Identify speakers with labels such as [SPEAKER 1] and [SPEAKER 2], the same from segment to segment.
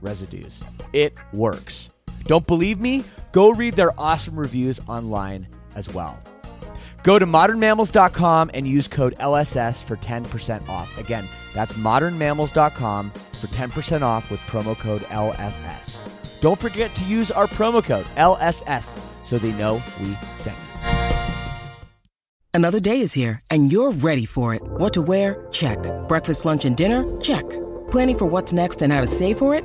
[SPEAKER 1] residues. It works. Don't believe me? Go read their awesome reviews online as well. Go to modernmammals.com and use code LSS for 10% off. Again, that's modernmammals.com for 10% off with promo code LSS. Don't forget to use our promo code LSS so they know we sent you.
[SPEAKER 2] Another day is here, and you're ready for it. What to wear? Check. Breakfast, lunch, and dinner? Check. Planning for what's next and how to save for it?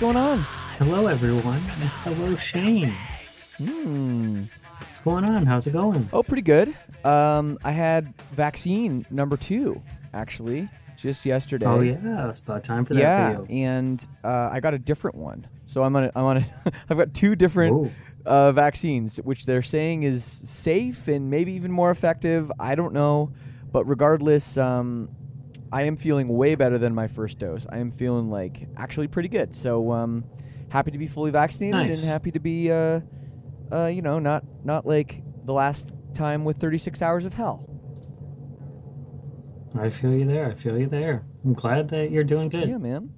[SPEAKER 3] Going on?
[SPEAKER 4] Hello, everyone. Hello, Shane.
[SPEAKER 3] Hmm.
[SPEAKER 4] What's going on? How's it going?
[SPEAKER 3] Oh, pretty good. Um, I had vaccine number two, actually, just yesterday.
[SPEAKER 4] Oh, yeah. It's about time for that
[SPEAKER 3] yeah,
[SPEAKER 4] you.
[SPEAKER 3] and uh, I got a different one. So I'm gonna, I'm gonna, I've got two different uh, vaccines, which they're saying is safe and maybe even more effective. I don't know, but regardless, um, I am feeling way better than my first dose. I am feeling like actually pretty good. So um, happy to be fully vaccinated
[SPEAKER 4] Nice.
[SPEAKER 3] and happy to be, uh, uh, you know, not not like the last time with 36 hours of hell.
[SPEAKER 4] I feel you there. I feel you there. I'm glad that you're doing good.
[SPEAKER 3] Yeah, man.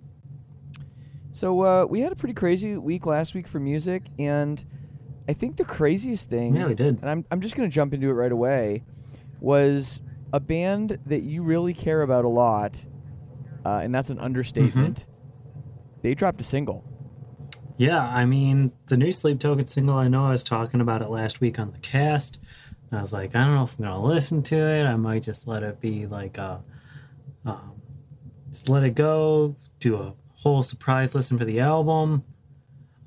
[SPEAKER 3] So uh, we had a pretty crazy week last week for music, and I think the craziest thing,
[SPEAKER 4] Yeah, we did.
[SPEAKER 3] and I'm I'm just gonna jump into it right away, was a band that you really care about a lot, uh, and that's an understatement.
[SPEAKER 4] Mm-hmm.
[SPEAKER 3] They dropped a single.
[SPEAKER 4] Yeah, I mean, the new Sleep Token single, I know I was talking about it last week on the cast. And I was like, I don't know if I'm going to listen to it. I might just let it be like a, um, just let it go, do a whole surprise listen for the album.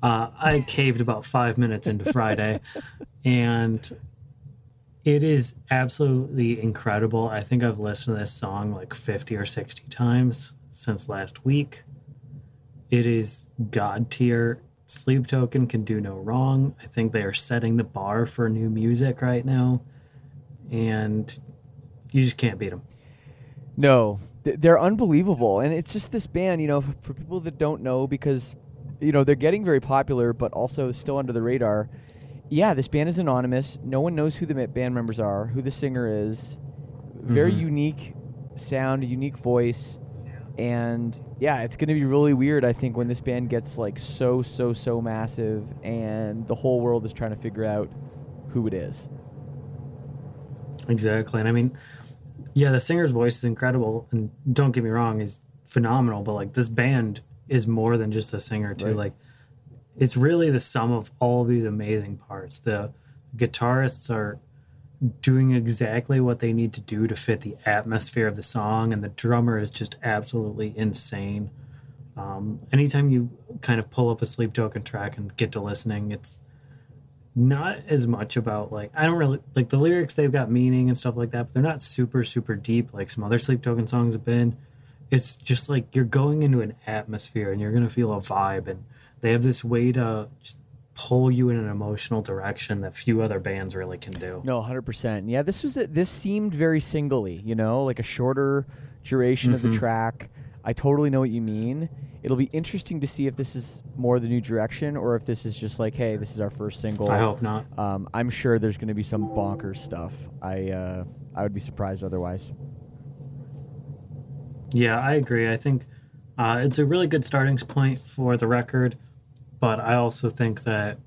[SPEAKER 4] Uh, I caved about five minutes into Friday, and it is absolutely incredible. I think I've listened to this song like 50 or 60 times since last week. It is god tier. Sleep Token can do no wrong. I think they are setting the bar for new music right now, and you just can't beat them.
[SPEAKER 3] No, they're unbelievable, and it's just this band. You know, for, for people that don't know, because you know they're getting very popular, but also still under the radar. Yeah, this band is anonymous. No one knows who the band members are, who the singer is. Very
[SPEAKER 4] Mhm.
[SPEAKER 3] unique sound, unique voice, and yeah, it's going to be really weird. I think when this band gets like so so so massive, and the whole world is trying to figure out who it is.
[SPEAKER 4] Exactly. And I mean, yeah, the singer's voice is incredible. And don't get me wrong, is phenomenal. But like this band is more than just the singer, too.
[SPEAKER 3] Right.
[SPEAKER 4] Like it's really the sum of all of these amazing parts. The guitarists are doing exactly what they need to do to fit the atmosphere of the song, and the drummer is just absolutely insane. Um, anytime you kind of pull up a Sleep Token track and get to listening, it's not as much about like I don't really like the lyrics. They've got meaning and stuff like that, but they're not super super deep like some other Sleep Token songs have been. It's just like you're going into an atmosphere and you're gonna feel a vibe, and they have this way to just pull you in an emotional direction that few other bands really can do.
[SPEAKER 3] No, hundred percent. Yeah, this was a, this seemed very singly. You know, like a shorter duration of the
[SPEAKER 4] Mm-hmm.
[SPEAKER 3] track. I totally know what you mean. It'll be interesting to see if this is more the new direction or if this is just like, hey, this is our first single.
[SPEAKER 4] I hope not.
[SPEAKER 3] Um, I'm sure there's going to be some bonkers stuff. I uh, I would be surprised otherwise.
[SPEAKER 4] Yeah, I agree. I think uh, it's a really good starting point for the record, but I also think that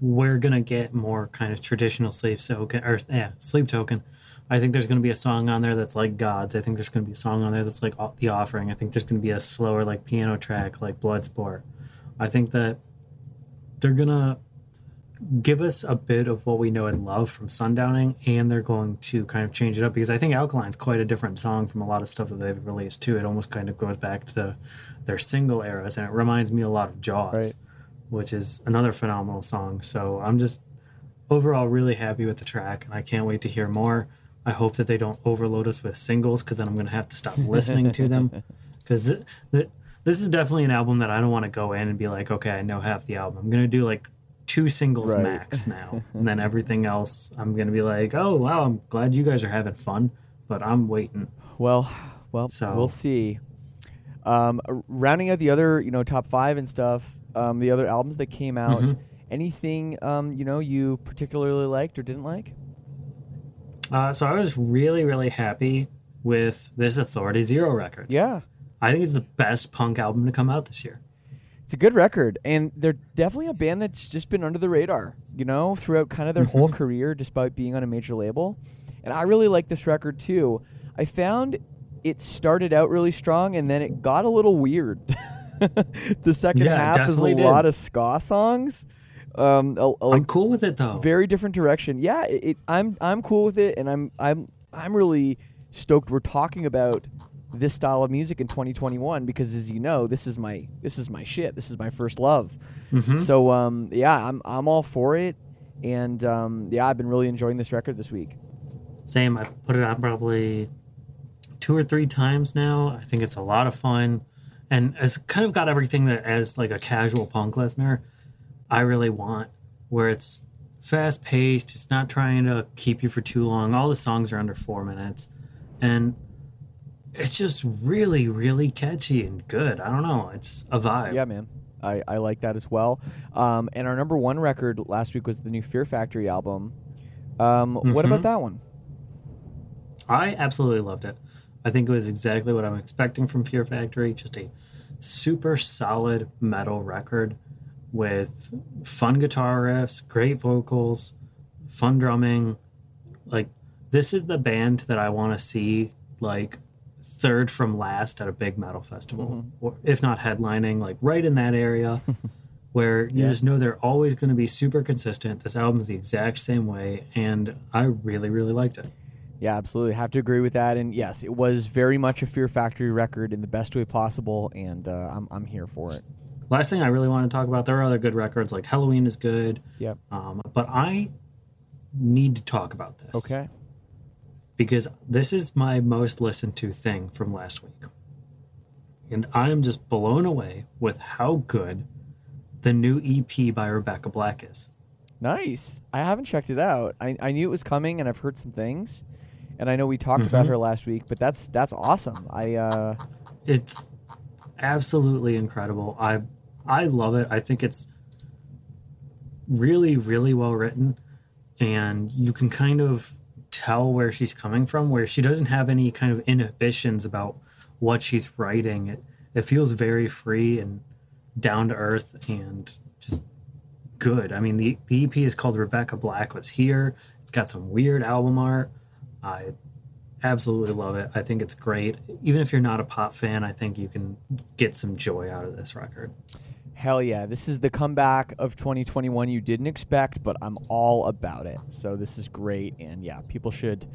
[SPEAKER 4] we're gonna get more kind of traditional sleep token or yeah, sleep token. I think there's gonna be a song on there that's like Gods. I think there's gonna be a song on there that's like uh, The Offering. I think there's gonna be a slower like piano track like Bloodsport. I think that they're gonna give us a bit of what we know and love from Sundowning, and they're going to kind of change it up because I think Alkaline's quite a different song from a lot of stuff that they've released too. It almost kind of goes back to their single eras, and it reminds me a lot of Jaws,
[SPEAKER 3] Right.
[SPEAKER 4] Which is another phenomenal song. So I'm just overall really happy with the track, and I can't wait to hear more. I hope that they don't overload us with singles because then I'm going to have to stop listening to them. Because th- th- this is definitely an album that I don't want to go in and be like, okay, I know half the album. I'm going to do like two singles
[SPEAKER 3] Right.
[SPEAKER 4] max now. and then everything else, I'm going to be like, oh, wow, I'm glad you guys are having fun, but I'm waiting.
[SPEAKER 3] Well, well,
[SPEAKER 4] So-
[SPEAKER 3] we'll see. Um, rounding out the other, you know, top five and stuff. Um, the other albums that came out.
[SPEAKER 4] Mhm.
[SPEAKER 3] Anything, um, you know, you particularly liked or didn't like?
[SPEAKER 4] Uh, so I was really, really happy with this Authority Zero record.
[SPEAKER 3] Yeah,
[SPEAKER 4] I think it's the best punk album to come out this year.
[SPEAKER 3] it's a good record, and they're definitely a band that's just been under the radar, you know, throughout kind of their whole career, despite being on a major label. And I really like this record too. I found it started out really strong, and then it got a little weird. the second
[SPEAKER 4] Yeah,
[SPEAKER 3] half is a
[SPEAKER 4] did.
[SPEAKER 3] lot of ska songs. Um, a, a-
[SPEAKER 4] I'm cool with it though.
[SPEAKER 3] very different direction. Yeah, it, it, I'm I'm cool with it, and I'm I'm I'm really stoked we're talking about this style of music in 2021 because, as you know, this is my this is my shit. This is my first love.
[SPEAKER 4] Mm-hmm.
[SPEAKER 3] So um, yeah, I'm I'm all for it, and um, yeah, I've been really enjoying this record this week.
[SPEAKER 4] Same. I put it on probably two or three times now. I think it's a lot of fun, and it's kind of got everything that as like a casual punk listener, I really want. Where it's fast paced. It's not trying to keep you for too long. All the songs are under four minutes, and it's just really, really catchy and good. I don't know. It's a vibe.
[SPEAKER 3] Yeah, man. I, I like that as well. Um, and our number one record last week was the new Fear Factory album. Um, What about
[SPEAKER 4] Mhm.
[SPEAKER 3] that one?
[SPEAKER 4] I absolutely loved it. I think it was exactly what I'm expecting from Fear Factory. Just a super solid metal record with fun guitar riffs, great vocals, fun drumming. Like this is the band that I want to see like third from last at a big metal festival, mm-hmm. or if not headlining, like right in that area. Where you
[SPEAKER 3] Yeah.
[SPEAKER 4] just know they're always going to be super consistent. This album's the exact same way, and I really, really liked it.
[SPEAKER 3] Yeah, absolutely. Have to agree with that. And yes, it was very much a Fear Factory record in the best way possible, and uh, I'm, I'm here for it.
[SPEAKER 4] Last thing I really want to talk about, there are other good records like Halloween is good,
[SPEAKER 3] Yep.
[SPEAKER 4] um, but I need to talk about this.
[SPEAKER 3] Okay.
[SPEAKER 4] Because this is my most listened to thing from last week. And I am just blown away with how good the new EP by Rebecca Black is.
[SPEAKER 3] Nice. I haven't checked it out. I, I knew it was coming, and I've heard some things, and I know we talked about
[SPEAKER 4] Mhm.
[SPEAKER 3] her last week. But that's that's awesome. I uh,
[SPEAKER 4] It's absolutely incredible. I I love it. I think it's really really well written and you can kind of tell where she's coming from where she doesn't have any kind of inhibitions about what she's writing. It it feels very free and down to earth and just good. I mean the the EP is called Rebecca Black was here. It's got some weird album art. I absolutely love it. I think it's great. Even if you're not a pop fan, I think you can get some joy out of this record.
[SPEAKER 3] Hell yeah. This is the comeback of 2021 you didn't expect, but I'm all about it. So this is great. And yeah, people should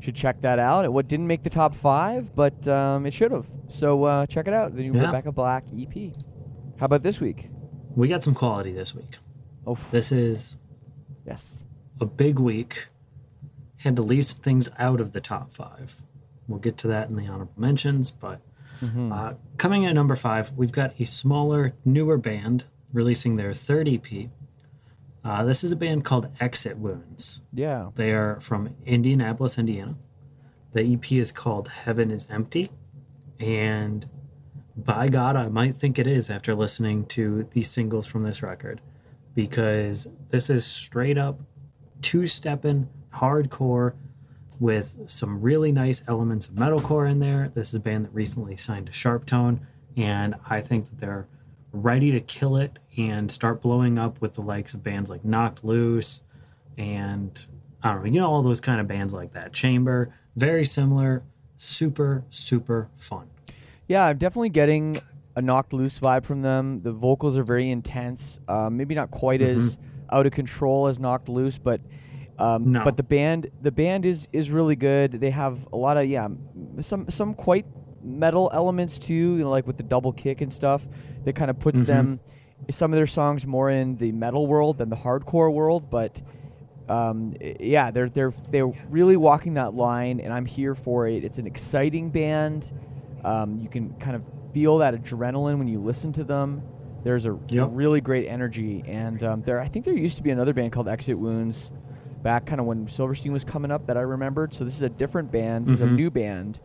[SPEAKER 3] should check that out. What didn't make the top five, but um, it should have. So uh, check it out. The new
[SPEAKER 4] Yeah.
[SPEAKER 3] Rebecca Black EP. How about this week?
[SPEAKER 4] We got some quality this week.
[SPEAKER 3] Oh,
[SPEAKER 4] This is
[SPEAKER 3] yes.
[SPEAKER 4] a big week. Had to leave some things out of the top five. We'll get to that in the honorable mentions, but uh, coming in at number five, we've got a smaller, newer band releasing their third EP. Uh, this is a band called Exit Wounds.
[SPEAKER 3] Yeah.
[SPEAKER 4] They are from Indianapolis, Indiana. The EP is called Heaven is Empty. And by God, I might think it is after listening to these singles from this record because this is straight up two stepping hardcore with some really nice elements of metalcore in there. This is a band that recently signed to SharpTone, and I think that they're ready to kill it and start blowing up with the likes of bands like Knocked Loose and I don't know, you know, all those kind of bands like that. Chamber, very similar, super, super fun.
[SPEAKER 3] Yeah, I'm definitely getting a knocked loose vibe from them. The vocals are very intense. Um, maybe not quite as out of control as knocked loose, but um,
[SPEAKER 4] No.
[SPEAKER 3] but the band the band is is really good. They have a lot of yeah some some quite metal elements too, you know, like with the double kick and stuff. That kind of puts them some of their songs more in the metal world than the hardcore world, but um, yeah, they're they're they're really walking that line, and I'm here for it. It's an exciting band. Um, you can kind of feel that adrenaline when you listen to them. There's a, a really great energy, and um, there I think there used to be another band called Exit Wounds, back kind of when Silverstein was coming up that I remembered. So this is a different band. This is a new band,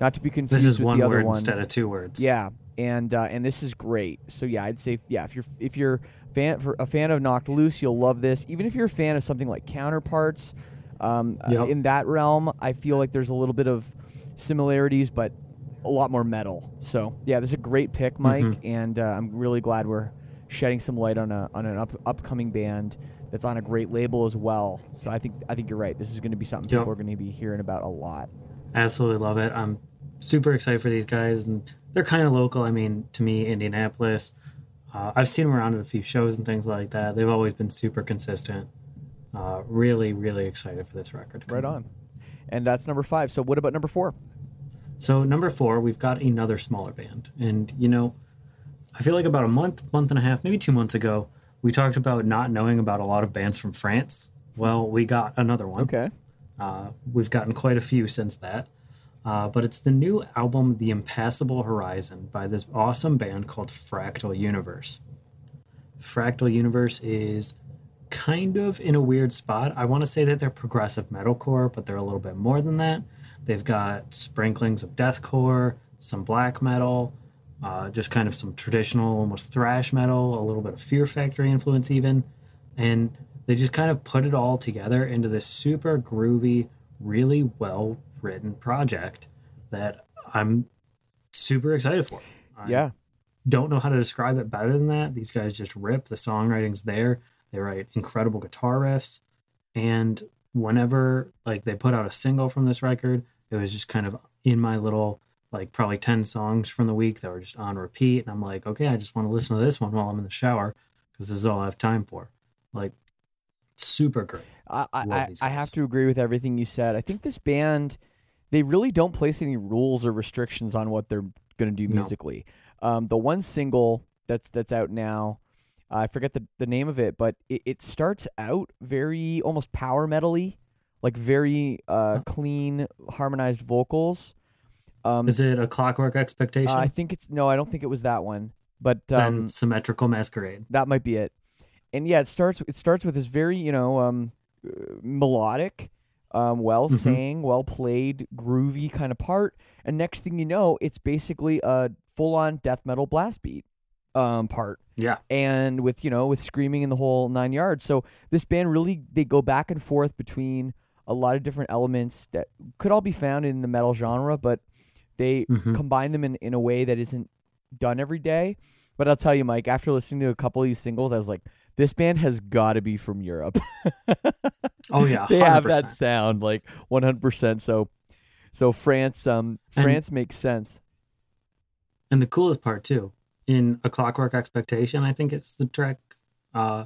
[SPEAKER 3] not to be confused
[SPEAKER 4] Mm-hmm. This is
[SPEAKER 3] with
[SPEAKER 4] one
[SPEAKER 3] the other
[SPEAKER 4] word
[SPEAKER 3] one.
[SPEAKER 4] instead of two words.
[SPEAKER 3] Yeah, and uh, and this is great. So yeah, I'd say yeah, if you're if you're fan for a fan of Knocked Loose, you'll love this. Even if you're a fan of something like Counterparts, um, uh, in that realm, I feel like there's a little bit of similarities, but a lot more metal. So yeah, this is a great pick, Mike,
[SPEAKER 4] Mm-hmm.
[SPEAKER 3] and uh, I'm really glad we're shedding some light on a on an up, upcoming band that's on a great label as well. So I think I think you're right. This is going to be something
[SPEAKER 4] Yep.
[SPEAKER 3] people are going to be hearing about a lot.
[SPEAKER 4] I Absolutely love it. I'm super excited for these guys, and they're kind of local. I mean, to me, Indianapolis. Uh, I've seen them around at a few shows and things like that. They've always been super consistent. Uh, really, really excited for this record.
[SPEAKER 3] Right on. And that's number five. So what about number four?
[SPEAKER 4] So number four, we've got another smaller band, and you know, I feel like about a month, month and a half, maybe two months ago, we talked about not knowing about a lot of bands from France. Well, we got another one.
[SPEAKER 3] Okay.
[SPEAKER 4] Uh, we've gotten quite a few since that. Uh, but it's the new album, The Impassable Horizon, by this awesome band called Fractal Universe. Fractal Universe is kind of in a weird spot. I want to say that they're progressive metalcore, but they're a little bit more than that. They've got sprinklings of deathcore, some black metal, uh, just kind of some traditional, almost thrash metal, a little bit of Fear Factory influence, even. And they just kind of put it all together into this super groovy, really well written project that I'm super excited for. I
[SPEAKER 3] Yeah.
[SPEAKER 4] don't know how to describe it better than that. These guys just rip. The songwriting's there. They write incredible guitar riffs. And whenever like they put out a single from this record, it was just kind of in my little like probably 10 songs from the week that were just on repeat. And I'm like, okay, I just want to listen to this one while I'm in the shower because this is all I have time for. Like super great.
[SPEAKER 3] I, I, I,
[SPEAKER 4] these
[SPEAKER 3] I
[SPEAKER 4] guys.
[SPEAKER 3] have to agree with everything you said. I think this band, they really don't place any rules or restrictions on what they're going to do
[SPEAKER 4] No.
[SPEAKER 3] musically. Um, the one single that's that's out now, I forget the, the name of it, but it, it starts out very almost power metal-y, like very uh, clean, harmonized vocals. Um,
[SPEAKER 4] Is it a clockwork expectation?
[SPEAKER 3] uh, I think it's no, I don't think it was that one, but
[SPEAKER 4] then
[SPEAKER 3] um,
[SPEAKER 4] symmetrical masquerade.
[SPEAKER 3] that might be it. And yeah, it starts. It starts with this very you know um, melodic, um, well
[SPEAKER 4] Mm-hmm.
[SPEAKER 3] sang, well played, groovy kind of part. And next thing you know, it's basically a full on death metal blast beat um, part.
[SPEAKER 4] Yeah.
[SPEAKER 3] And with you know with screaming in the whole nine yards. So this band really they go back and forth between a lot of different elements that could all be found in the metal genre, but they
[SPEAKER 4] Mhm.
[SPEAKER 3] combine them in, in a way that isn't done every day. But I'll tell you, Mike, after listening to a couple of these singles, I was like, this band has got to be from Europe.
[SPEAKER 4] Oh yeah,
[SPEAKER 3] they have that sound like 100%. So, so France, um,
[SPEAKER 4] And-
[SPEAKER 3] France makes sense.
[SPEAKER 4] And the coolest part too in A Clockwork Expectation, I think it's the track. Uh,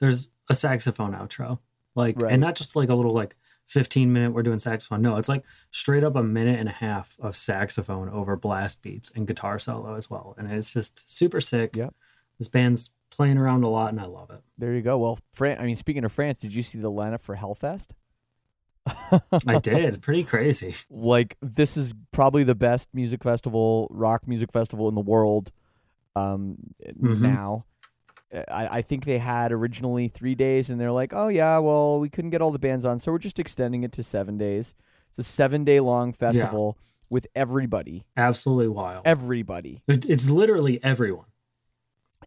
[SPEAKER 4] there's a saxophone outro, like,
[SPEAKER 3] Right.
[SPEAKER 4] and not just like a little like 15 minute we're doing saxophone. No, it's like straight up a minute and a half of saxophone over blast beats and guitar solo as well, and it's just super sick.
[SPEAKER 3] Yep.
[SPEAKER 4] This band's playing around a lot, and I love it.
[SPEAKER 3] There you go. Well, Fran- I mean, speaking of France, did you see the lineup for Hellfest?
[SPEAKER 4] I did. Pretty crazy.
[SPEAKER 3] like this is probably the best music festival, rock music festival in the world. Um,
[SPEAKER 4] Mhm.
[SPEAKER 3] now, I, I think they had originally three days, and they're like, oh yeah, well we couldn't get all the bands on, so we're just extending it to seven days. It's a seven day long festival with everybody,
[SPEAKER 4] Absolutely wild.
[SPEAKER 3] Everybody.
[SPEAKER 4] It's literally everyone.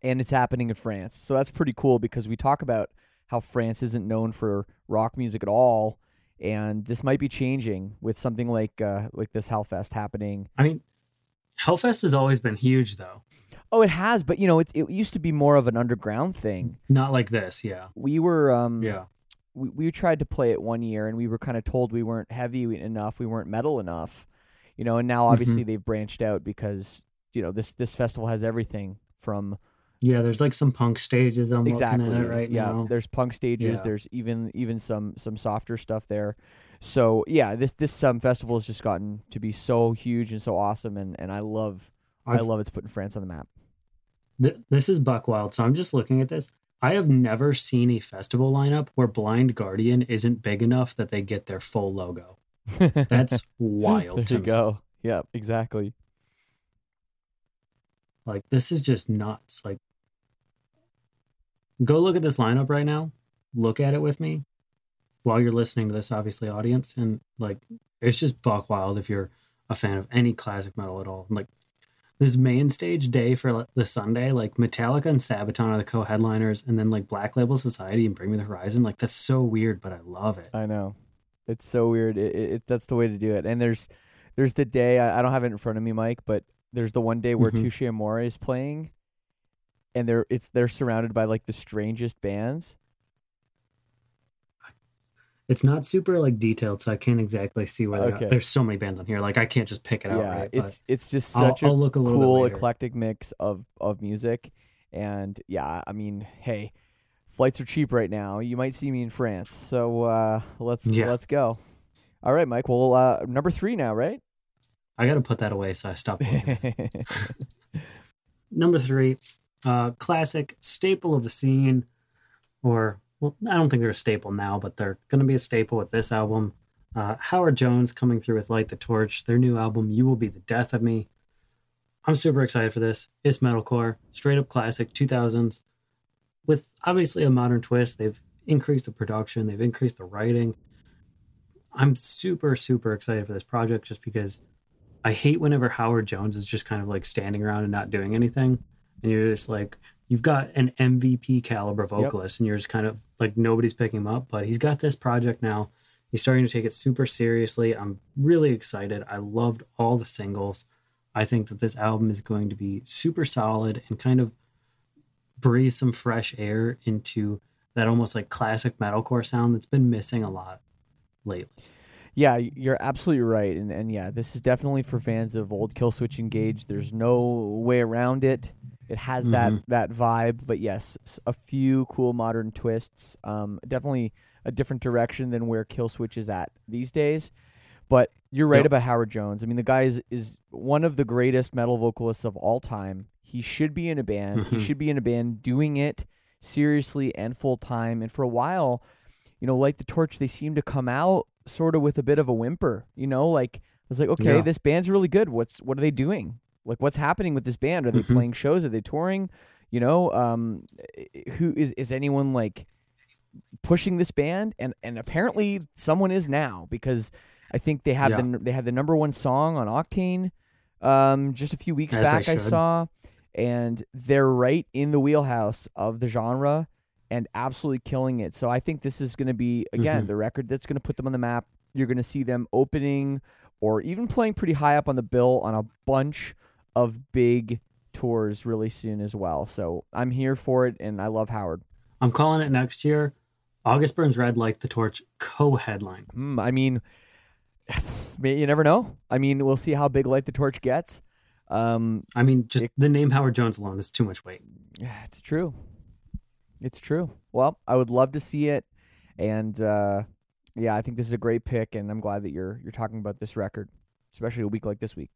[SPEAKER 3] and it's happening in France. So that's pretty cool because we talk about how France isn't known for rock music at all. And this might be changing with something like uh, like this Hellfest happening
[SPEAKER 4] I mean, Hellfest has always been huge, though.
[SPEAKER 3] Oh, it has, but you know, it it used to be more of an underground thing.
[SPEAKER 4] Not like this. Yeah.
[SPEAKER 3] We were um
[SPEAKER 4] Yeah.
[SPEAKER 3] we, we tried to play it one year and we were kind of told we weren't heavy enough, we weren't metal enough. You know, and now obviously they've branched out because you know, this this festival has everything from
[SPEAKER 4] Yeah. There's like some punk stages I'm
[SPEAKER 3] exactly
[SPEAKER 4] looking at right
[SPEAKER 3] yeah,
[SPEAKER 4] now.
[SPEAKER 3] there's punk stages,
[SPEAKER 4] Yeah.
[SPEAKER 3] there's even even some some softer stuff there. So, yeah, this this um festival has just gotten to be so huge and so awesome and and I love I
[SPEAKER 4] I've-
[SPEAKER 3] love it's putting France on the map.
[SPEAKER 4] Th- this is Buck Wild. So I'm just looking at this. I have never seen a festival lineup where Blind Guardian isn't big enough that they get their full logo. That's wild
[SPEAKER 3] there
[SPEAKER 4] to
[SPEAKER 3] you
[SPEAKER 4] me.
[SPEAKER 3] go. Yeah, exactly.
[SPEAKER 4] Like this is just nuts. Like go look at this lineup right now. Look at it with me while you're listening to this, obviously, audience. And like it's just buck wild if you're a fan of any classic metal at all. Like this main stage day for the Sunday, like Metallica and Sabaton are the co-headliners, and then like Black Label Society and Bring Me the Horizon. Like that's so weird, but I love it.
[SPEAKER 3] I know. It's so weird. It, it, it that's the way to do it. And there's there's the day I, I don't have it in front of me, Mike, but there's the one day where
[SPEAKER 4] Mhm.
[SPEAKER 3] Touche Amore is playing, and they're it's they're surrounded by like the strangest bands.
[SPEAKER 4] It's not super like detailed, so I can't exactly see where
[SPEAKER 3] Okay.
[SPEAKER 4] There's so many bands on here, like I can't just pick it out.
[SPEAKER 3] yeah,
[SPEAKER 4] right? But
[SPEAKER 3] it's it's just
[SPEAKER 4] I'll-
[SPEAKER 3] such a
[SPEAKER 4] I'll look a
[SPEAKER 3] cool eclectic mix of of music, and yeah, I mean, hey, flights are cheap right now. You might see me in France, so uh, let's
[SPEAKER 4] Yeah.
[SPEAKER 3] let's go. All right, Mike. Well, uh, number three now, right?
[SPEAKER 4] I got to put that away, so I stopped. looking. Number three, uh, classic staple of the scene, or well, I don't think they're a staple now, but they're going to be a staple with this album. Uh, Howard Jones coming through with Light the Torch, their new album, You Will Be the Death of Me. I'm super excited for this. It's metalcore, straight up classic, 2000s, with obviously a modern twist. They've increased the production, they've increased the writing. I'm super, super excited for this project just because I hate whenever Howard Jones is just kind of like standing around and not doing anything. And you're just like, you've got an MVP caliber vocalist and you're just kind of like nobody's picking him up. But he's got this project now. He's starting to take it super seriously. I'm really excited. I loved all the singles. I think that this album is going to be super solid and kind of breathe some fresh air into that almost like classic metalcore sound that's been missing a lot lately.
[SPEAKER 3] Yeah, you're absolutely right, and and yeah, this is definitely for fans of old Killswitch Engage. There's no way around it. It has that
[SPEAKER 4] Mhm.
[SPEAKER 3] that vibe, but yes, a few cool modern twists. Um, definitely a different direction than where Killswitch is at these days. But you're right
[SPEAKER 4] Yep.
[SPEAKER 3] about Howard Jones. I mean, the guy is, is one of the greatest metal vocalists of all time. He should be in a band. He
[SPEAKER 4] Mhm.
[SPEAKER 3] should be in a band doing it seriously and full time. And for a while, you know, Light the Torch, they seem to come out sort of with a bit of a whimper. You know, like I was like, okay,
[SPEAKER 4] Yeah.
[SPEAKER 3] this band's really good. What's what are they doing? Like, what's happening with this band? Are they
[SPEAKER 4] Mhm.
[SPEAKER 3] playing shows? Are they touring? You know, um, who is is anyone like pushing this band? And and apparently someone is now because I think they have
[SPEAKER 4] Yeah.
[SPEAKER 3] the they had the number one song on Octane um, just a few weeks
[SPEAKER 4] As
[SPEAKER 3] back. I saw, and they're right in the wheelhouse of the genre and absolutely killing it. So I think this is going to be again
[SPEAKER 4] Mhm.
[SPEAKER 3] the record that's going to put them on the map. You're going to see them opening or even playing pretty high up on the bill on a bunch of big tours really soon as well. So I'm here for it, and I love Howard.
[SPEAKER 4] I'm calling it next year. August Burns Red Light the Torch co-headline.
[SPEAKER 3] Mm, I mean, you never know. I mean, we'll see how big Light the Torch gets. Um,
[SPEAKER 4] I mean, just
[SPEAKER 3] It-
[SPEAKER 4] the name Howard Jones alone is too much weight.
[SPEAKER 3] yeah, it's true. It's true. Well, I would love to see it, and uh, yeah, I think this is a great pick, and I'm glad that you're you're talking about this record, especially a week like this week.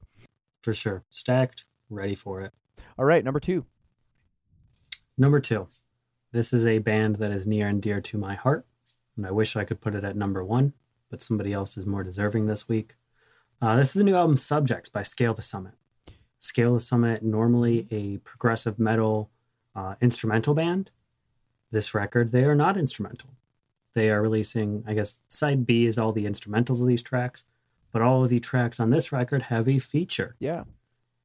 [SPEAKER 4] For sure. Stacked, ready for it.
[SPEAKER 3] All right, number two.
[SPEAKER 4] Number two. This is a band that is near and dear to my heart, and I wish I could put it at number one, but somebody else is more deserving this week. Uh, this is the new album Subjects by Scale the Summit. Scale the Summit, normally a progressive metal uh, instrumental band. This record, they are not instrumental. They are releasing, I guess, side B is all the instrumentals of these tracks, but all of the tracks on this record have a feature
[SPEAKER 3] Yeah.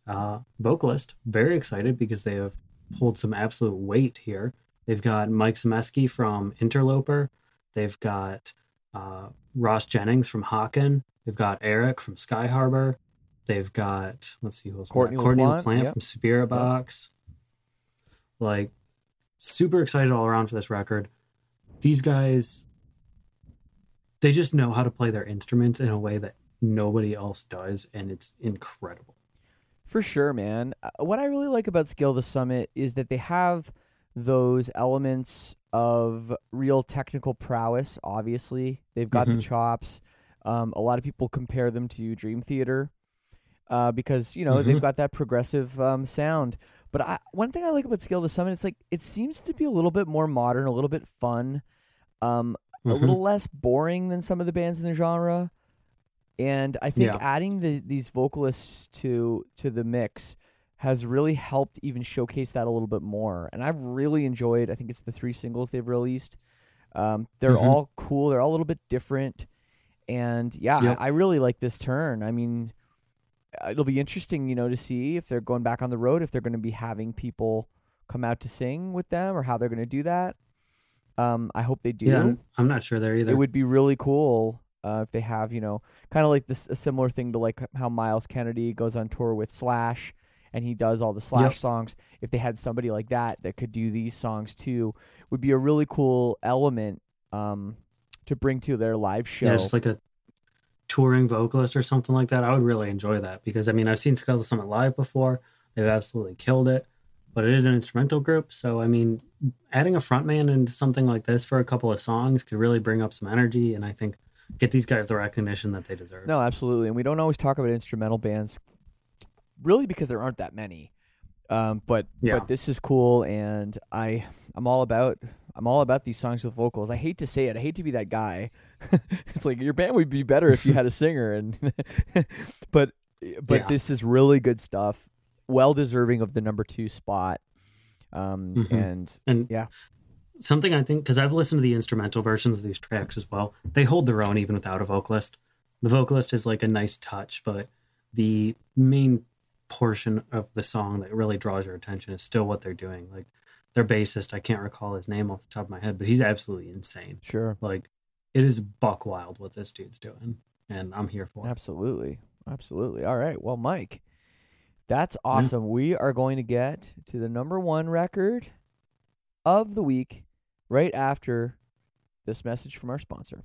[SPEAKER 4] uh, vocalist. Very excited because they have pulled some absolute weight here. They've got Mike Semesky from Interloper. They've got uh, Ross Jennings from Haken. They've got Eric from Skyharbor. They've got let's see who else.
[SPEAKER 3] Courtney.
[SPEAKER 4] Courtney
[SPEAKER 3] LaPlante,
[SPEAKER 4] LaPlante
[SPEAKER 3] yep.
[SPEAKER 4] from Spiritbox. Like, super excited all around for this record. These guys, they just know how to play their instruments in a way that nobody else does, and it's incredible.
[SPEAKER 3] For sure, man. Uh, What I really like about Scale the Summit is that they have those elements of real technical prowess. Obviously, they've got the
[SPEAKER 4] Mhm.
[SPEAKER 3] chops. Um, a lot of people compare them to Dream Theater uh, because you know they've
[SPEAKER 4] Mhm.
[SPEAKER 3] got that progressive um, sound. But I, one thing I like about Scale the Summit, it's like it seems to be a little bit more modern, a little bit fun, um, a
[SPEAKER 4] Mhm.
[SPEAKER 3] little less boring than some of the bands in the genre. And I think
[SPEAKER 4] Yeah.
[SPEAKER 3] adding the, these vocalists to to the mix has really helped even showcase that a little bit more. And I've really enjoyed. I think it's the three singles they've released. Um, they're
[SPEAKER 4] Mhm.
[SPEAKER 3] all cool. They're all a little bit different. And yeah,
[SPEAKER 4] Yep.
[SPEAKER 3] I, I really like this turn. I mean, uh, it'll be interesting, you know, to see if they're going back on the road, if they're going to be having people come out to sing with them, or how they're going to do that. Um, I hope they do
[SPEAKER 4] Yeah, I'm, I'm not sure there either.
[SPEAKER 3] it would be really cool uh, if they have you know kind of like this a similar thing to like how Myles Kennedy goes on tour with Slash and he does all the Slash
[SPEAKER 4] Yep.
[SPEAKER 3] songs. If they had somebody like that that could do these songs too, would be a really cool element um, to bring to their live show.
[SPEAKER 4] Yeah, just like a touring vocalist or something like that. I would really enjoy that because I mean I've seen Skull Summit live before. They've absolutely killed it. But it is an instrumental group, so I mean adding a frontman into something like this for a couple of songs could really bring up some energy and I think get these guys the recognition that they deserve.
[SPEAKER 3] no, absolutely, and we don't always talk about instrumental bands, really because there aren't that many. Um, but
[SPEAKER 4] Yeah.
[SPEAKER 3] but this is cool, and I I'm all about I'm all about these songs with vocals. I hate to say it, I hate to be that guy. it's like your band would be better if you had a singer, and but but
[SPEAKER 4] Yeah.
[SPEAKER 3] this is really good stuff. Well deserving of the number two spot. Um,
[SPEAKER 4] Mhm.
[SPEAKER 3] and
[SPEAKER 4] And
[SPEAKER 3] Yeah.
[SPEAKER 4] Something I think because I've listened to the instrumental versions of these tracks as well. They hold their own even without a vocalist. The vocalist is like a nice touch, but the main portion of the song that really draws your attention is still what they're doing. Like their bassist, I can't recall his name off the top of my head, but he's absolutely insane.
[SPEAKER 3] sure,
[SPEAKER 4] Like it is buck wild what this dude's doing, and I'm here for it.
[SPEAKER 3] absolutely, absolutely. All right, well, Mike, that's awesome. We are going to get to the number one record of the week right after this message from our sponsor.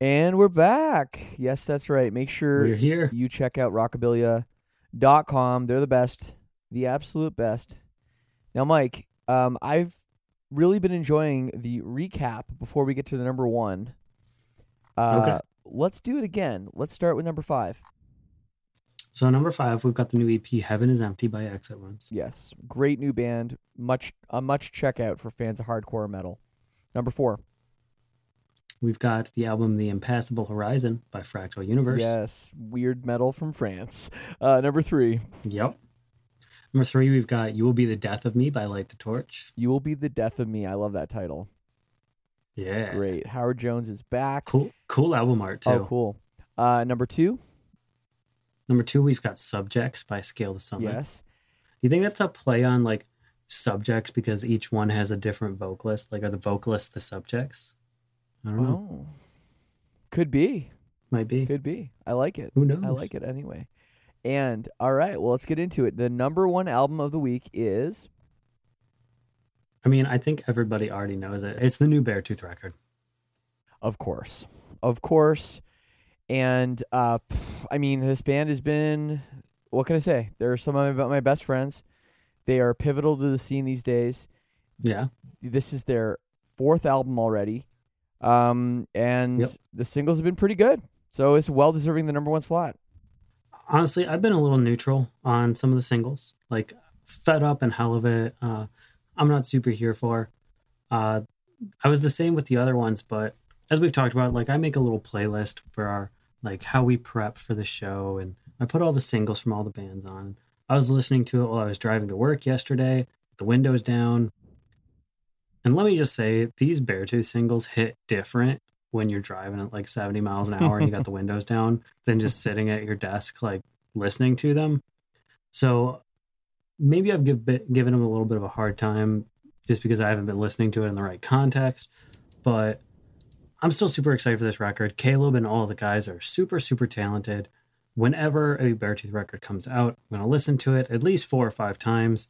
[SPEAKER 3] And we're back. Yes, that's right. Make sure
[SPEAKER 4] We're here.
[SPEAKER 3] you check out rockabilia.com. They're the best, the absolute best. Now, Mike, um, I've really been enjoying the recap before we get to the number one. Uh,
[SPEAKER 4] Okay.
[SPEAKER 3] Let's do it again. Let's start with number five.
[SPEAKER 4] So number five, we've got the new EP "Heaven Is Empty" by Exit Wounds.
[SPEAKER 3] Yes, great new band. Much a much checkout for fans of hardcore metal. Number four.
[SPEAKER 4] We've got the album "The Impassable Horizon" by Fractal Universe.
[SPEAKER 3] Yes, weird metal from France. Uh, number three.
[SPEAKER 4] Yep. Number three, we've got "You Will Be the Death of Me" by Light the Torch.
[SPEAKER 3] You will be the death of me. I love that title.
[SPEAKER 4] Yeah.
[SPEAKER 3] Great. Howard Jones is back.
[SPEAKER 4] Cool. Cool album art too.
[SPEAKER 3] Oh, cool. Uh, number two.
[SPEAKER 4] Number two, we've got Subjects by Scale the Summit.
[SPEAKER 3] Yes.
[SPEAKER 4] Do you think that's a play on like subjects because each one has a different vocalist? Like, are the vocalists the subjects? I don't know.
[SPEAKER 3] Oh. Could be.
[SPEAKER 4] Might be.
[SPEAKER 3] Could be. I like it.
[SPEAKER 4] Who knows?
[SPEAKER 3] I like it anyway. And all right, well, let's get into it. The number one album of the week is
[SPEAKER 4] I mean, I think everybody already knows it. It's the new Beartooth record.
[SPEAKER 3] Of course. Of course. And uh pff, I mean this band has been what can I say? They're some of my, my best friends. They are pivotal to the scene these days.
[SPEAKER 4] Yeah.
[SPEAKER 3] This is their fourth album already. Um and
[SPEAKER 4] Yep.
[SPEAKER 3] the singles have been pretty good. So it's well deserving the number one slot.
[SPEAKER 4] Honestly, I've been a little neutral on some of the singles. Like Fed Up and Hell of It. Uh, I'm not super here for. Uh, I was the same with the other ones, but as we've talked about, like I make a little playlist for our like how we prep for the show, and I put all the singles from all the bands on. I was listening to it while I was driving to work yesterday, the windows down. And let me just say, these Beartooth singles hit different when you're driving at like 70 miles an hour and you got the windows down than just sitting at your desk, like listening to them. So maybe I've give, given them a little bit of a hard time just because I haven't been listening to it in the right context. But I'm still super excited for this record. Caleb and all the guys are super, super talented. Whenever a Beartooth record comes out, I'm going to listen to it at least four or five times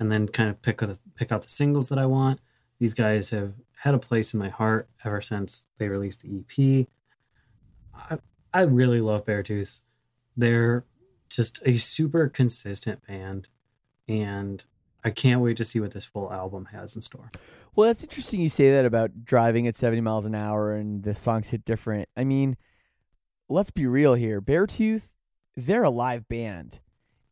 [SPEAKER 4] and then kind of pick, the, pick out the singles that I want. These guys have had a place in my heart ever since they released the EP. I, I really love Beartooth. They're just a super consistent band, and I can't wait to see what this full album has in store.
[SPEAKER 3] Well, that's interesting you say that about driving at 70 miles an hour and the songs hit different. I mean, let's be real here. Beartooth, they're a live band.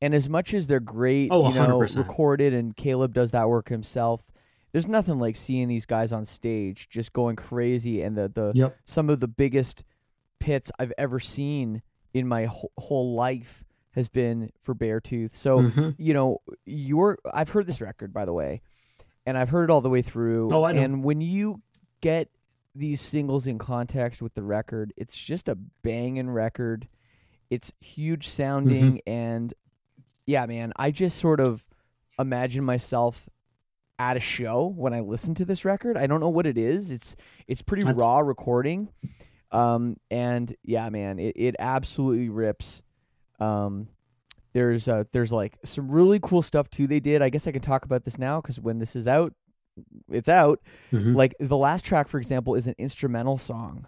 [SPEAKER 3] And as much as they're great,
[SPEAKER 4] Oh,
[SPEAKER 3] you know,
[SPEAKER 4] 100%.
[SPEAKER 3] recorded and Caleb does that work himself, there's nothing like seeing these guys on stage just going crazy and the the
[SPEAKER 4] Yep.
[SPEAKER 3] some of the biggest pits I've ever seen in my whole, whole life has been for Beartooth. So,
[SPEAKER 4] Mhm.
[SPEAKER 3] you know, you're I've heard this record by the way, and I've heard it all the way through.
[SPEAKER 4] Oh, I know.
[SPEAKER 3] And when you get these singles in context with the record, it's just a banging record. It's huge sounding
[SPEAKER 4] Mm-hmm.
[SPEAKER 3] and yeah, man, I just sort of imagine myself at a show when I listen to this record. I don't know what it is. It's it's pretty
[SPEAKER 4] That's-
[SPEAKER 3] raw recording. Um and yeah, man, it, it absolutely rips. Um there's uh there's like some really cool stuff too they did. I guess I can talk about this now cuz when this is out, it's out.
[SPEAKER 4] Mhm.
[SPEAKER 3] Like the last track for example is an instrumental song.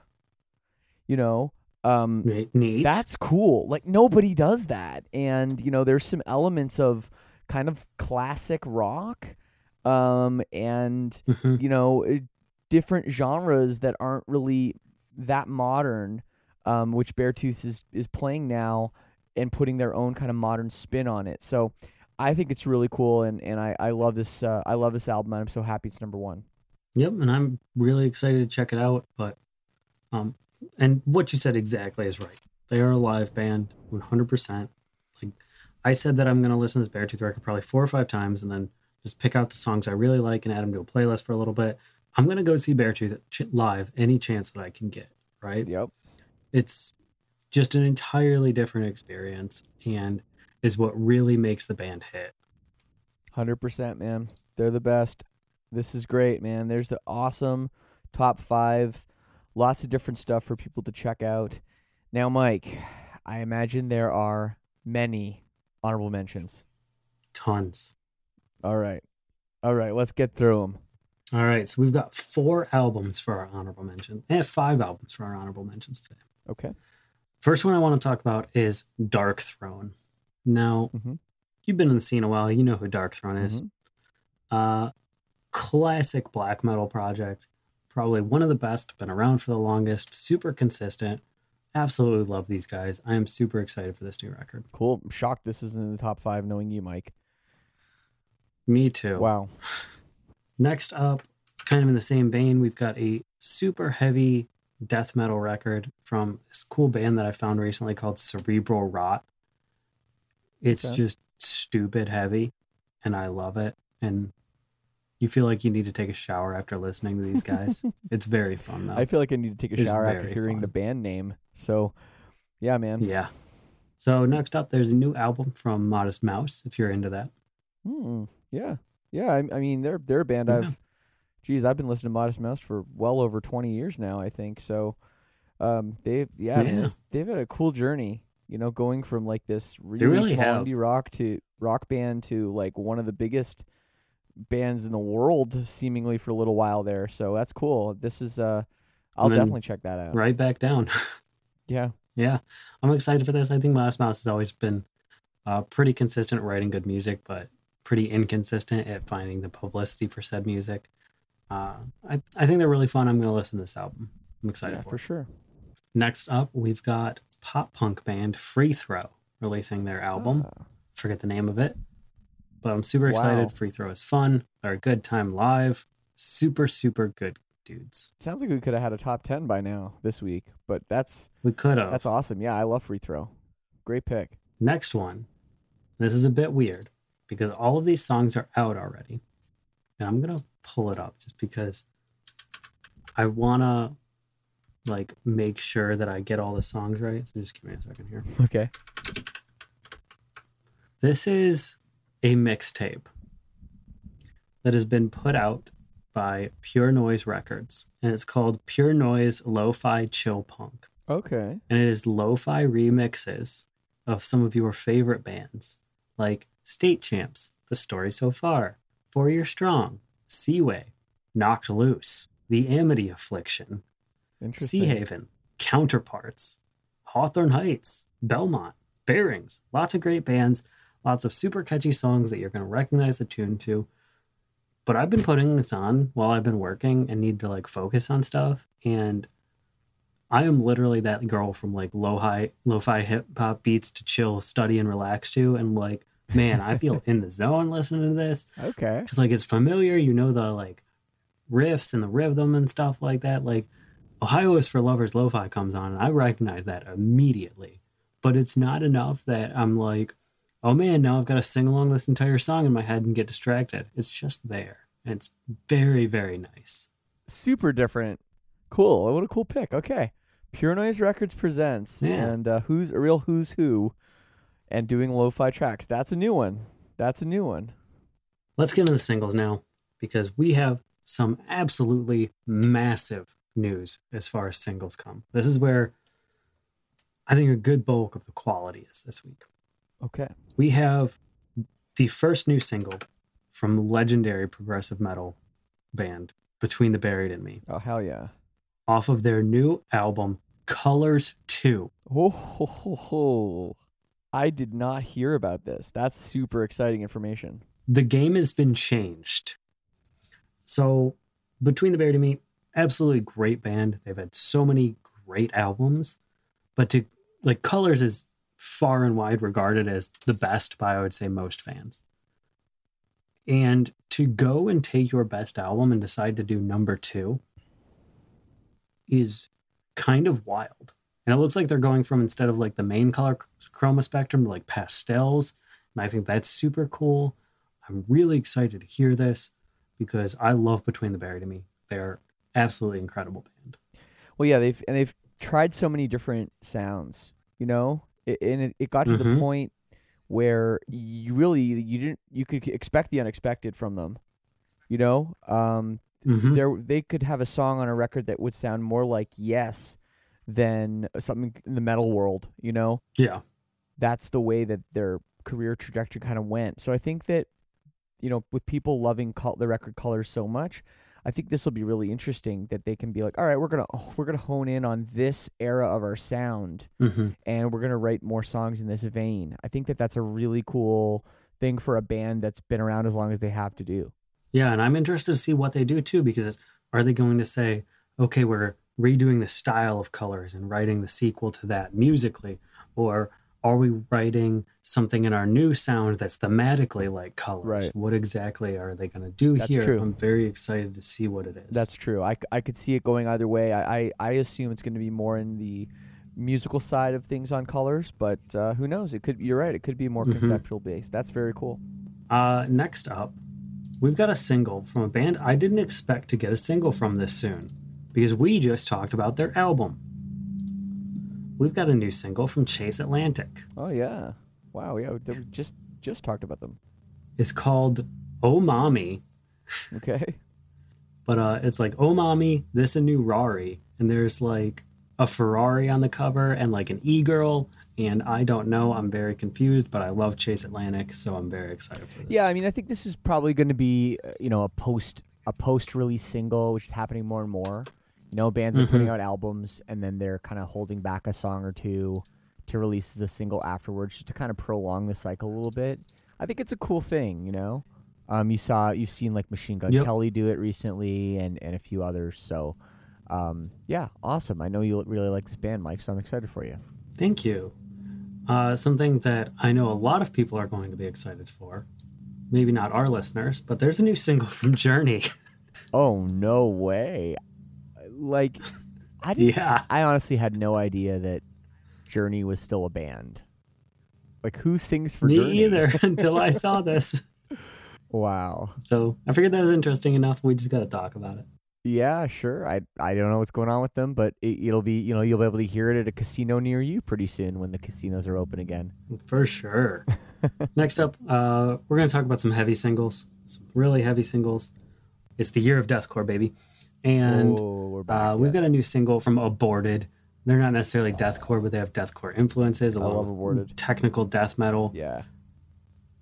[SPEAKER 3] You know, um
[SPEAKER 4] Neat.
[SPEAKER 3] that's cool. Like nobody does that. And you know, there's some elements of kind of classic rock um and
[SPEAKER 4] Mhm.
[SPEAKER 3] you know, uh, different genres that aren't really that modern um which Beartooth is is playing now and putting their own kind of modern spin on it. So I think it's really cool and and I I love this uh, I love this album and I'm so happy it's number 1.
[SPEAKER 4] Yep, and I'm really excited to check it out. But, um, and what you said exactly is right. They are a live band, 100. percent Like I said that I'm going to listen to this Beartooth record probably four or five times, and then just pick out the songs I really like and add them to a playlist for a little bit. I'm going to go see Beartooth live any chance that I can get. Right?
[SPEAKER 3] Yep.
[SPEAKER 4] It's just an entirely different experience, and is what really makes the band hit.
[SPEAKER 3] Hundred percent, man. They're the best. This is great, man. There's the awesome top five. Lots of different stuff for people to check out. Now, Mike, I imagine there are many honorable mentions.
[SPEAKER 4] Tons.
[SPEAKER 3] All right, all right. Let's get through them.
[SPEAKER 4] All right, so we've got four albums for our honorable mention, and five albums for our honorable mentions today.
[SPEAKER 3] Okay.
[SPEAKER 4] First one I want to talk about is Darkthrone. Now,
[SPEAKER 3] Mhm.
[SPEAKER 4] you've been in the scene a while, you know who Darkthrone is.
[SPEAKER 3] Mhm.
[SPEAKER 4] Uh, classic black metal project, probably one of the best, been around for the longest, super consistent. Absolutely love these guys. I am super excited for this new record.
[SPEAKER 3] Cool. I'm shocked this isn't in the top five, knowing you, Mike.
[SPEAKER 4] Me too.
[SPEAKER 3] Wow.
[SPEAKER 4] Next up, kind of in the same vein, we've got a super heavy death metal record from this cool band that I found recently called Cerebral Rot. It's
[SPEAKER 3] Okay.
[SPEAKER 4] just stupid heavy, and I love it. And you feel like you need to take a shower after listening to these guys. it's very fun, though.
[SPEAKER 3] I feel like I need to take a
[SPEAKER 4] It's
[SPEAKER 3] shower after hearing the band name. So, yeah, man.
[SPEAKER 4] yeah. So next up, there's a new album from Modest Mouse. If you're into that,
[SPEAKER 3] Hmm. Yeah. Yeah. I, I mean, they're they're a band
[SPEAKER 4] Yeah.
[SPEAKER 3] I've, geez, I've been listening to Modest Mouse for well over twenty years now. I think so. Um, they've yeah, I mean, they've had a cool journey. You know, going from like this really,
[SPEAKER 4] really
[SPEAKER 3] small indie rock to rock band to like one of the biggest bands in the world, seemingly for a little while there. So that's cool. This is uh, I'll definitely check that out.
[SPEAKER 4] right back down.
[SPEAKER 3] Yeah.
[SPEAKER 4] yeah, I'm excited for this. I think Modest Mouse has always been uh, pretty consistent writing good music, but pretty inconsistent at finding the publicity for said music. Uh, I, I think they're really fun. I'm going to listen to this album. I'm excited
[SPEAKER 3] Yeah,
[SPEAKER 4] for
[SPEAKER 3] for sure.
[SPEAKER 4] Next up, we've got pop punk band Free Throw releasing their album.
[SPEAKER 3] Ah.
[SPEAKER 4] Forget the name of it, but I'm super
[SPEAKER 3] Wow.
[SPEAKER 4] excited. Free Throw is fun. They're a good time live. Super, super good dudes.
[SPEAKER 3] Sounds like we could have had a top ten by now this week, but that's
[SPEAKER 4] We could have.
[SPEAKER 3] that's awesome. Yeah, I love free throw. Great pick.
[SPEAKER 4] Next one. This is a bit weird because all of these songs are out already. And I'm going to pull it up just because I want to like make sure that I get all the songs right. So just give me a second here.
[SPEAKER 3] Okay.
[SPEAKER 4] This is a mixtape that has been put out by Pure Noise Records, and it's called Pure Noise Lo-Fi Chill Punk.
[SPEAKER 3] Okay.
[SPEAKER 4] And it is lo-fi remixes of some of your favorite bands, like State Champs, The Story So Far, Four Year Strong, Seaway, Knocked Loose, The Amity Affliction. Seahaven, Counterparts, Hawthorne Heights, Belmont, Bearings. Lots of great bands, lots of super catchy songs that you're going to recognize the tune to. But I've been putting this on while I've been working and need to like focus on stuff. And I am literally that girl from like low high, lo-fi hip hop beats to chill, study, and relax to. And like, man, I feel in the zone listening to this
[SPEAKER 3] Okay.
[SPEAKER 4] because like it's familiar you know the like riffs and the rhythm and stuff like that like ohio is for lovers lo-fi comes on and i recognize that immediately but it's not enough that i'm like oh man now i've got to sing along this entire song in my head and get distracted it's just there and it's very very nice
[SPEAKER 3] Super different. Cool. What a cool pick. Okay. Pure Noise Records presents
[SPEAKER 4] Yeah.
[SPEAKER 3] and uh, who's a real who's who and doing lo-fi tracks. That's a new one. That's a new one.
[SPEAKER 4] let's get into the singles now because we have some absolutely massive news as far as singles come this is where i think a good bulk of the quality is this week
[SPEAKER 3] Okay.
[SPEAKER 4] we have the first new single from legendary progressive metal band Between the Buried and Me
[SPEAKER 3] Oh hell yeah.
[SPEAKER 4] off of their new album Colors 2.
[SPEAKER 3] Oh, ho, ho, ho. I did not hear about this. That's super exciting information.
[SPEAKER 4] The game has been changed. So, Between the Buried and Me, absolutely great band. They've had so many great albums, but to like Colors is far and wide regarded as the best by I would say most fans. And to go and take your best album and decide to do number two is kind of wild. And it looks like they're going from instead of like the main color chroma spectrum to like pastels. And I think that's super cool. I'm really excited to hear this because I love Between the Buried and Me. They're absolutely incredible band.
[SPEAKER 3] Well, yeah, they've and they've tried so many different sounds, you know, it, and it, it got to the
[SPEAKER 4] Mhm.
[SPEAKER 3] point where you really you didn't you could expect the unexpected from them, you know. Um,
[SPEAKER 4] Mhm.
[SPEAKER 3] there they could have a song on a record that would sound more like Yes than something in the metal world, you know.
[SPEAKER 4] Yeah.
[SPEAKER 3] That's the way that their career trajectory kind of went. So I think that you know, with people loving col- the record colors so much, I think this will be really interesting that they can be like, all right, we're gonna we're gonna hone in on this era of our sound,
[SPEAKER 4] hmm
[SPEAKER 3] and we're gonna write more songs in this vein. I think that that's a really cool thing for a band that's been around as long as they have to do.
[SPEAKER 4] Yeah, and I'm interested to see what they do too, because it's- are they going to say, okay, we're redoing the style of colors and writing the sequel to that musically, or are we writing something in our new sound that's thematically like colors?
[SPEAKER 3] Right.
[SPEAKER 4] What exactly are they going to do
[SPEAKER 3] That's
[SPEAKER 4] here?
[SPEAKER 3] true.
[SPEAKER 4] I'm very excited to see what it is.
[SPEAKER 3] That's true. I, I could see it going either way. I, I, I assume it's going to be more in the musical side of things on colors, but uh, who knows? It could. You're right. It could be more
[SPEAKER 4] Mhm.
[SPEAKER 3] conceptual based. That's very cool.
[SPEAKER 4] Uh, next up, we've got a single from a band I didn't expect to get a single from this soon because we just talked about their album. we've got a new single from Chase Atlantic.
[SPEAKER 3] Oh yeah. Wow. Yeah. We just just talked about them.
[SPEAKER 4] It's called Oh Mommy,
[SPEAKER 3] Okay.
[SPEAKER 4] but uh, it's like Oh Mommy, this a new Rari, and there's like a Ferrari on the cover and like an e-girl, and I don't know. I'm very confused, but I love Chase Atlantic, so I'm very excited for this.
[SPEAKER 3] Yeah. I mean, I think this is probably going to be uh, you know a post a post release single, which is happening more and more. You know, bands are putting out albums and then they're kind of holding back a song or two to release as a single afterwards, just to kind of prolong the cycle a little bit. I think it's a cool thing. You know. Um, you saw you've seen like Machine Gun
[SPEAKER 4] Yep.
[SPEAKER 3] Kelly do it recently, and and a few others. So, um, yeah, awesome. I know you really like this band, Mike. So I'm excited for you.
[SPEAKER 4] Thank you. Uh, something that I know a lot of people are going to be excited for. Maybe not our listeners, but there's a new single from Journey.
[SPEAKER 3] Oh no way! Like, I didn't.
[SPEAKER 4] yeah.
[SPEAKER 3] I honestly had no idea that Journey was still a band. Like, who sings for
[SPEAKER 4] Me
[SPEAKER 3] Journey?
[SPEAKER 4] either until I saw this.
[SPEAKER 3] Wow.
[SPEAKER 4] So I figured that was interesting enough. We just got to talk about it.
[SPEAKER 3] Yeah, sure. I I don't know what's going on with them, but it, it'll be you know you'll be able to hear it at a casino near you pretty soon when the casinos are open again.
[SPEAKER 4] For sure. Next up, uh, we're going to talk about some heavy singles, some really heavy singles. It's the year of deathcore, baby. And
[SPEAKER 3] oh,
[SPEAKER 4] uh, we've got a new single from Aborted. They're not necessarily deathcore, but they have deathcore influences along
[SPEAKER 3] love
[SPEAKER 4] with
[SPEAKER 3] Aborted.
[SPEAKER 4] technical death metal.
[SPEAKER 3] yeah.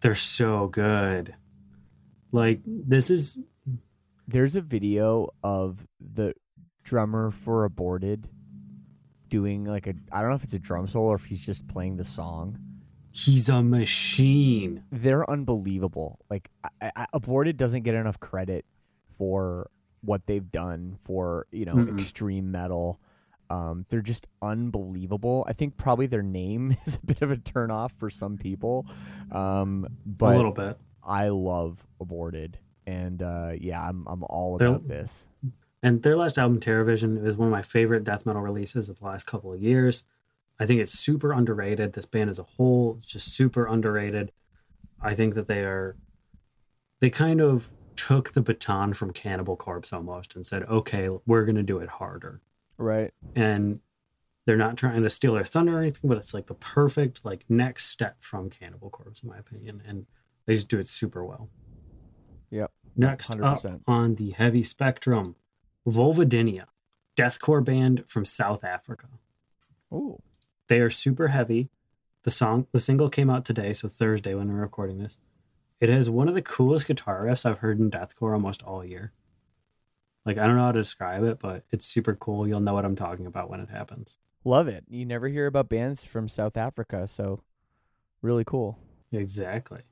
[SPEAKER 4] They're so good. Like this is
[SPEAKER 3] There's a video of the drummer for Aborted doing like a I don't know if it's a drum solo or if he's just playing the song.
[SPEAKER 4] he's a machine.
[SPEAKER 3] They're unbelievable. Like I, I, Aborted doesn't get enough credit for what they've done for you know
[SPEAKER 4] Mm-mm.
[SPEAKER 3] extreme metal. Um, they're just unbelievable. I think probably their name is a bit of a turnoff for some people, um, but
[SPEAKER 4] a little bit.
[SPEAKER 3] I love Aborted, and uh, yeah, I'm I'm all about this.
[SPEAKER 4] And their last album, TerrorVision, is one of my favorite death metal releases of the last couple of years. I think it's super underrated. This band as a whole is just super underrated. I think that they are, they kind of took the baton from Cannibal Corpse almost and said, okay, we're going to do it harder.
[SPEAKER 3] Right.
[SPEAKER 4] And they're not trying to steal their thunder or anything, but it's like the perfect like next step from Cannibal Corpse, in my opinion. And they just do it super well.
[SPEAKER 3] Yep.
[SPEAKER 4] Next up
[SPEAKER 3] 100%.
[SPEAKER 4] on the heavy spectrum, Vulvodynia, deathcore band from South Africa.
[SPEAKER 3] Ooh.
[SPEAKER 4] They are super heavy. The song, the single came out today, so Thursday when we're recording this. It has one of the coolest guitar riffs I've heard in deathcore almost all year. Like I don't know how to describe it, but it's super cool. You'll know what I'm talking about when it happens.
[SPEAKER 3] Love it. You never hear about bands from South Africa, so really cool.
[SPEAKER 4] Exactly.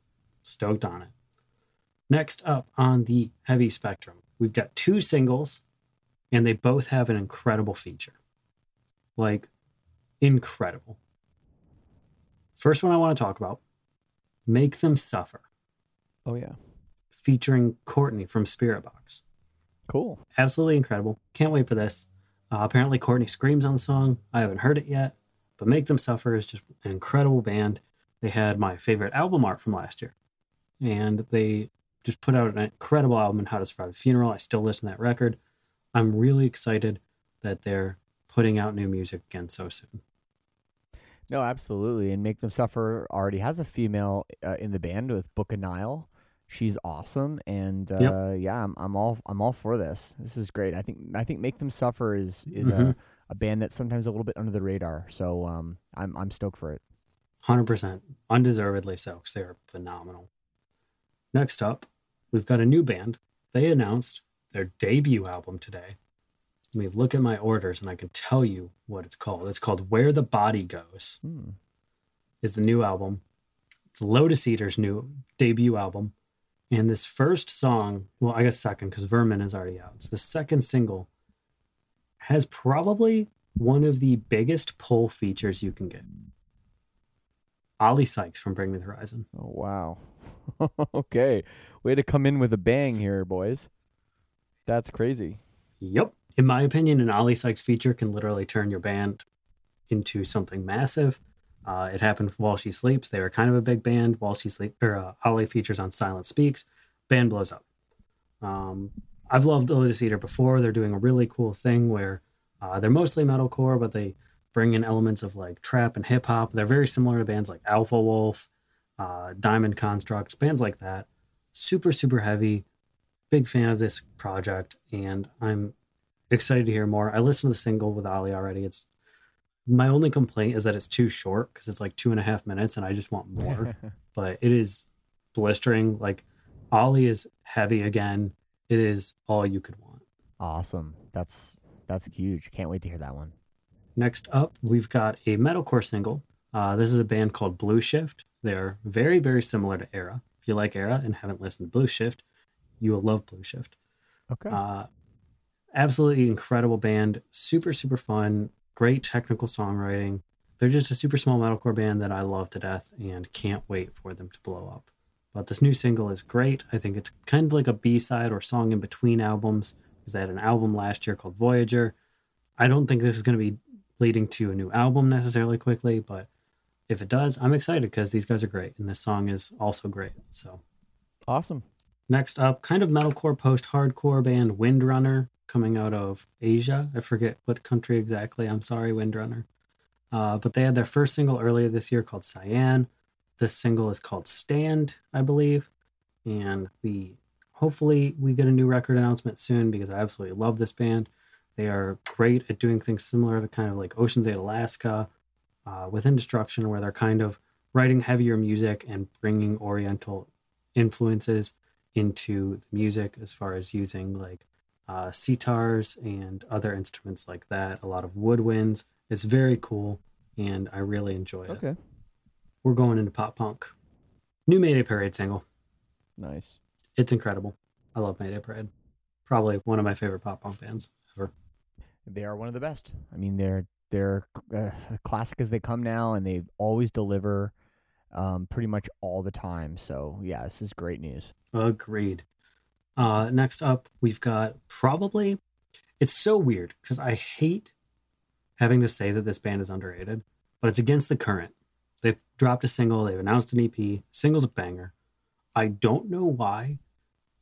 [SPEAKER 4] Stoked on it. Next up on the heavy spectrum, we've got two singles, and they both have an incredible feature. Like, incredible. First one I want to talk about Make Them Suffer,
[SPEAKER 3] Oh yeah.
[SPEAKER 4] featuring Courtney from Spiritbox.
[SPEAKER 3] Cool.
[SPEAKER 4] Absolutely incredible. Can't wait for this. Uh, apparently, Courtney screams on the song. I haven't heard it yet, but Make Them Suffer is just an incredible band. They had my favorite album art from last year, and they just put out an incredible album, How to Survive a Funeral. I still listen to that record. I'm really excited that they're putting out new music again so soon.
[SPEAKER 3] No, absolutely. And Make Them Suffer already has a female uh, in the band with Booka Nile. She's awesome, and uh,
[SPEAKER 4] Yep.
[SPEAKER 3] yeah, I'm, I'm all I'm all for this. This is great. I think I think Make Them Suffer is is
[SPEAKER 4] Mhm.
[SPEAKER 3] a, a band that's sometimes a little bit under the radar. So um, I'm I'm stoked for it.
[SPEAKER 4] 100% undeservedly so because they're phenomenal next up we've got a new band they announced their debut album today let me look at my orders and i can tell you what it's called it's called where the body goes
[SPEAKER 3] Hmm.
[SPEAKER 4] is the new album it's lotus eater's new debut album and this first song well i guess second because vermin is already out it's the second single has probably one of the biggest pull features you can get Oli Sykes from Bring Me the Horizon.
[SPEAKER 3] Oh wow. okay, way to come in with a bang here, boys. That's crazy.
[SPEAKER 4] Yep. In my opinion, an Oli Sykes feature can literally turn your band into something massive. Uh, it happened While She Sleeps. They were kind of a big band. While She Sleeps, or uh, features on Silence Speaks. Band blows up. Um, I've loved Lotus Eater before. They're doing a really cool thing where uh, they're mostly metalcore, but they bring in elements of like trap and hip hop. They're very similar to bands like Alpha Wolf, uh, Diamond Construct, bands like that. Super, super heavy. Big fan of this project, and I'm excited to hear more. I listened to the single with Oli already. It's my only complaint is that it's too short because it's like two and a half minutes, and I just want more. but it is blistering. Like Oli is heavy again. It is all you could want.
[SPEAKER 1] Awesome. That's that's huge. Can't wait to hear that one.
[SPEAKER 4] Next up, we've got a metalcore single. Uh, this is a band called Blue Shift. They're very, very similar to Erra. If you like Erra and haven't listened to Blue Shift, you will love Blue Shift.
[SPEAKER 1] Okay.
[SPEAKER 4] Uh, absolutely incredible band. Super, super fun. Great technical songwriting. They're just a super small metalcore band that I love to death and can't wait for them to blow up. But this new single is great. I think it's kind of like a B side or song in between albums because they had an album last year called Voyager. I don't think this is going to be leading to a new album necessarily quickly, but if it does, I'm excited because these guys are great and this song is also great. So
[SPEAKER 3] Awesome.
[SPEAKER 4] next up, kind of metalcore post hardcore band Windrunner coming out of Asia. I forget what country exactly. I'm sorry, Windrunner. Uh, but they had their first single earlier this year called Cyan. This single is called Stand, I believe. And we hopefully we get a new record announcement soon because I absolutely love this band. They are great at doing things similar to kind of like Oceans Ate Alaska uh, within Destruction, where they're kind of writing heavier music and bringing Oriental influences into the music as far as using like uh, sitars and other instruments like that. A lot of woodwinds. It's very cool, and I really enjoy it.
[SPEAKER 3] Okay.
[SPEAKER 4] We're going into pop punk. New Mayday Parade single.
[SPEAKER 3] Nice.
[SPEAKER 4] It's incredible. I love Mayday Parade. Probably one of my favorite pop punk bands ever.
[SPEAKER 1] They are one of the best. I mean, they're they're uh, classic as they come now, and they always deliver, um, pretty much all the time. So yeah, this is great news.
[SPEAKER 4] Agreed. Uh, next up, we've got probably. It's so weird because I hate having to say that this band is underrated, but it's against the current. They've dropped a single. They've announced an EP. Single's a banger. I don't know why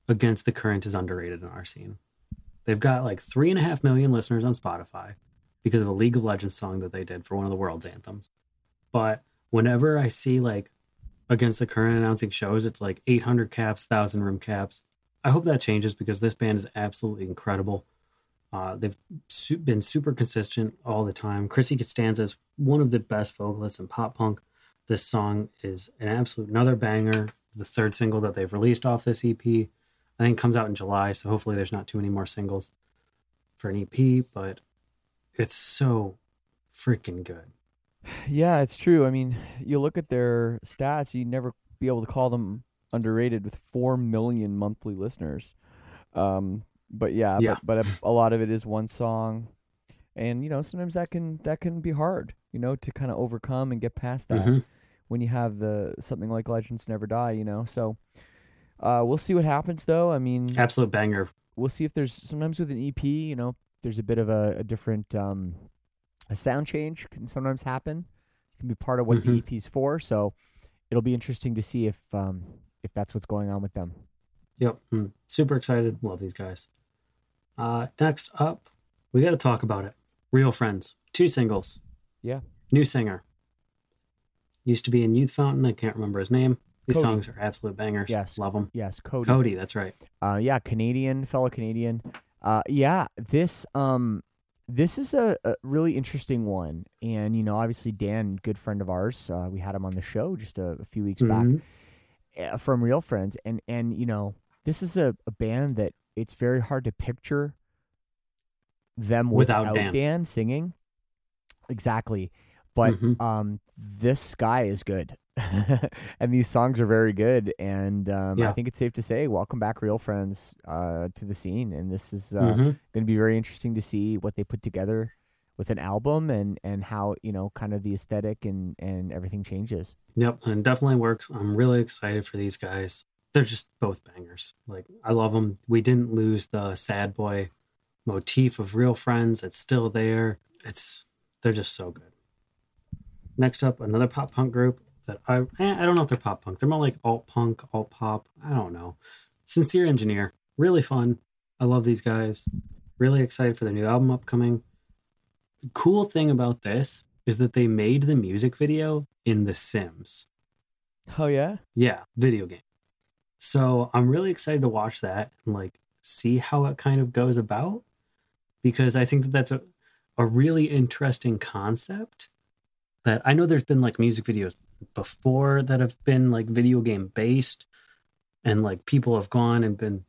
[SPEAKER 4] Against the Current is underrated in our scene. They've got like three and a half million listeners on Spotify because of a League of Legends song that they did for one of the world's anthems. But whenever I see like Against the Current announcing shows, it's like 800 caps, 1,000 room caps. I hope that changes because this band is absolutely incredible. Uh, they've su- been super consistent all the time. Chrissy Costanza is one of the best vocalists in pop punk. This song is an absolute another banger. The third single that they've released off this EP, I think, comes out in July. So hopefully, there's not too many more singles for an EP. But it's so freaking good.
[SPEAKER 3] Yeah, it's true. I mean, you look at their stats, you'd never be able to call them underrated with 4 million monthly listeners. Um, but yeah,
[SPEAKER 4] Yeah.
[SPEAKER 3] but, but a, a lot of it is one song. And you know, sometimes that can that can be hard, you know, to kind of overcome and get past that
[SPEAKER 4] Mhm.
[SPEAKER 3] when you have the something like Legends Never Die, you know. So uh, we'll see what happens though. I mean,
[SPEAKER 4] Absolute banger.
[SPEAKER 3] we'll see if there's sometimes with an EP, you know, there's a bit of a, a different um, a sound change can sometimes happen. It can be part of what
[SPEAKER 4] Mhm.
[SPEAKER 3] the EP's for. So it'll be interesting to see if um, if that's what's going on with them.
[SPEAKER 4] Yep. Mm. Super excited. Love these guys. Uh, next up, we got to talk about it. Real Friends. Two singles.
[SPEAKER 3] Yeah.
[SPEAKER 4] New singer. Used to be in Youth Fountain. I can't remember his name. These
[SPEAKER 3] Cody.
[SPEAKER 4] songs are absolute bangers.
[SPEAKER 3] Yes.
[SPEAKER 4] Love them.
[SPEAKER 3] Yes, Cody.
[SPEAKER 4] Cody, that's right.
[SPEAKER 1] Uh, yeah, Canadian, fellow Canadian. Uh, yeah, this um, this is a, a really interesting one, and you know, obviously Dan, good friend of ours, uh, we had him on the show just a, a few weeks back. From real friends and and you know this is a, a band that it's very hard to picture them
[SPEAKER 4] Without
[SPEAKER 1] without,
[SPEAKER 4] Dan.
[SPEAKER 1] singing exactly but
[SPEAKER 4] Mhm.
[SPEAKER 1] um this guy is good and these songs are very good and um, i think it's safe to say welcome back real friends uh, to the scene and this is uh,
[SPEAKER 4] Mhm.
[SPEAKER 1] going to be very interesting to see what they put together with an album and and how you know kind of the aesthetic and and everything changes
[SPEAKER 4] Yep, and definitely works. I'm really excited for these guys. They're just both bangers. Like I love them. We didn't lose the sad boy motif of real friends. It's still there. It's they're just so good. Next up, another pop punk group that I eh, I don't know if they're pop punk. They're more like alt punk, alt pop. I don't know. Sincere Engineer, really fun. I love these guys. Really excited for their new album upcoming. The cool thing about this is that they made the music video in The Sims.
[SPEAKER 3] Oh yeah.
[SPEAKER 4] Yeah, video game. So I'm really excited to watch that and like see how it kind of goes about because I think that that's a, a really interesting concept that I know there's been like music videos before that have been like video game based and like people have gone and been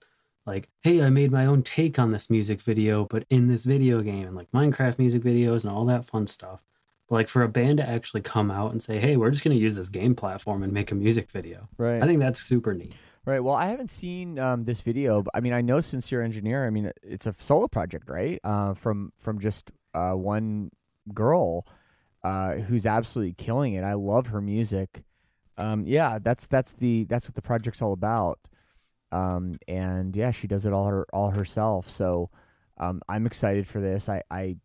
[SPEAKER 4] like hey I made my own take on this music video but in this video game and like Minecraft music videos and all that fun stuff. But like for a band to actually come out and say, "Hey, we're just going to use this game platform and make a music video."
[SPEAKER 3] Right.
[SPEAKER 4] I think that's super neat.
[SPEAKER 3] Right. Well, I haven't seen um, this video, but I mean, I know Sincere Engineer. I mean, it's a solo project, right? Uh, from from just uh, one girl uh, who's absolutely killing it. I love her music. Um, yeah, that's that's the that's what the project's all about. Um, and yeah, she does it all her all herself. So um, I'm excited for this. I I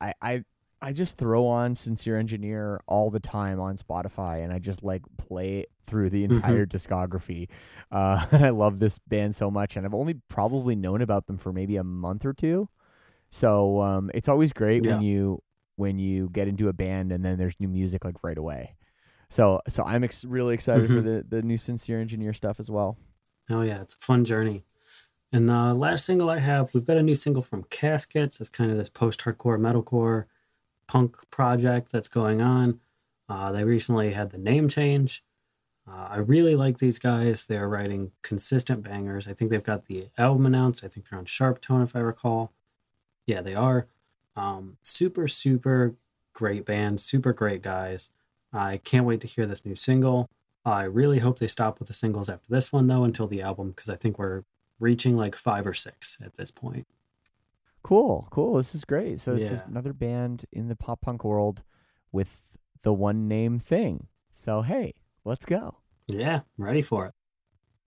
[SPEAKER 3] I. I I just throw on Sincere Engineer all the time on Spotify, and I just like play it through the entire discography. Uh, and I love this band so much, and I've only probably known about them for maybe a month or two. So um, it's always great when you when you get into a band and then there's new music like right away. So so I'm ex- really excited for
[SPEAKER 4] Mhm.
[SPEAKER 3] the the new Sincere Engineer stuff as well.
[SPEAKER 4] Oh yeah, it's a fun journey. And the last single I have, we've got a new single from Caskets. It's kind of this post-hardcore metalcore punk project that's going on. Uh, they recently had the name change. Uh, I really like these guys. They're writing consistent bangers. I think they've got the album announced. I think they're on SharpTone, if I recall. Yeah, they are. Um, super, super great band. Super great guys. I can't wait to hear this new single. I really hope they stop with the singles after this one, though, until the album, because I think we're reaching like five or six at this point.
[SPEAKER 3] Cool, cool. This is great. So this is another band in the pop punk world with the one name thing. So hey, let's go.
[SPEAKER 4] Yeah, I'm ready for it.